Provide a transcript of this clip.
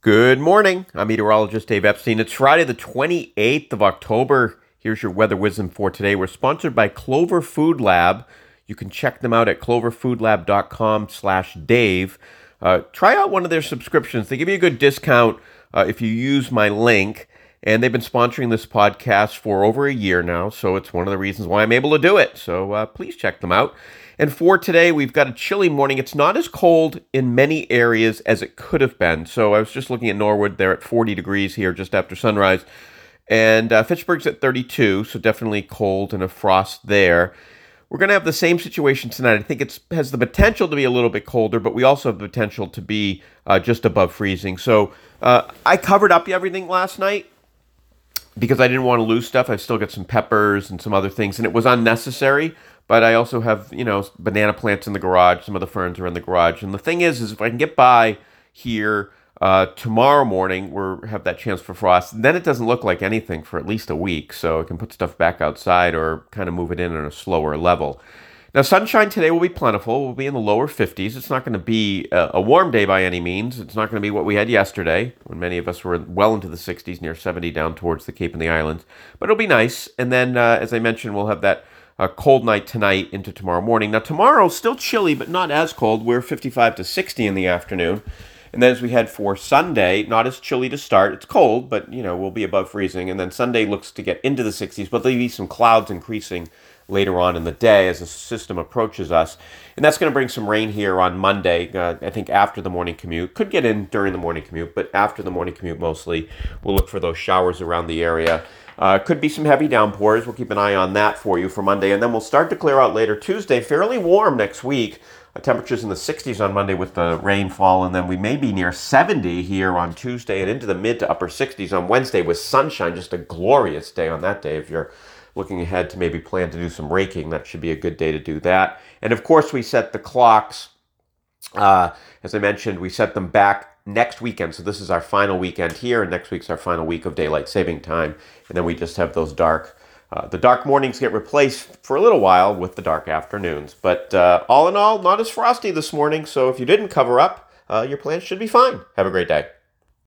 Good morning. I'm meteorologist Dave Epstein. It's Friday, the 28th of October. Here's your weather wisdom for today. We're sponsored by Clover Food Lab. You can check them out at cloverfoodlab.com slash Dave. Uh, try out one of their subscriptions. They give you a good discount uh, if you use my link. And they've been sponsoring this podcast for over a year now, so it's one of the reasons why I'm able to do it. So uh, please check them out. And for today, we've got a chilly morning. It's not as cold in many areas as it could have been. So I was just looking at Norwood. They're at 40 degrees here just after sunrise. And uh, Fitchburg's at 32, so definitely cold and a frost there. We're going to have the same situation tonight. I think it has the potential to be a little bit colder, but we also have the potential to be uh, just above freezing. So uh, I covered up everything last night because I didn't want to lose stuff. I've still got some peppers and some other things, and it was unnecessary. But I also have, you know, banana plants in the garage. Some of the ferns are in the garage. And the thing is, is if I can get by here uh, tomorrow morning, we have that chance for frost. Then it doesn't look like anything for at least a week, so I can put stuff back outside or kind of move it in on a slower level. Now, sunshine today will be plentiful. We'll be in the lower 50s. It's not going to be a, warm day by any means. It's not going to be what we had yesterday, when many of us were well into the 60s, near 70 down towards the Cape and the Islands. But it'll be nice. And then, uh, as I mentioned, we'll have that uh, cold night tonight into tomorrow morning. Now, tomorrow still chilly, but not as cold. We're 55 to 60 in the afternoon. And then as we head for Sunday, not as chilly to start. It's cold, but you know we'll be above freezing. And then Sunday looks to get into the 60s, but there'll be some clouds increasing later on in the day as the system approaches us. And that's going to bring some rain here on Monday. Uh, I think after the morning commute could get in during the morning commute, but after the morning commute mostly, we'll look for those showers around the area. Uh, could be some heavy downpours. We'll keep an eye on that for you for Monday, and then we'll start to clear out later Tuesday. Fairly warm next week. Uh, temperatures in the 60s on Monday with the rainfall, and then we may be near 70 here on Tuesday and into the mid to upper 60s on Wednesday with sunshine. Just a glorious day on that day if you're looking ahead to maybe plan to do some raking. That should be a good day to do that. And of course, we set the clocks. Uh, as I mentioned, we set them back next weekend. So this is our final weekend here, and next week's our final week of daylight saving time. And then we just have those dark. Uh, the dark mornings get replaced for a little while with the dark afternoons. But uh, all in all, not as frosty this morning. So if you didn't cover up, uh, your plans should be fine. Have a great day.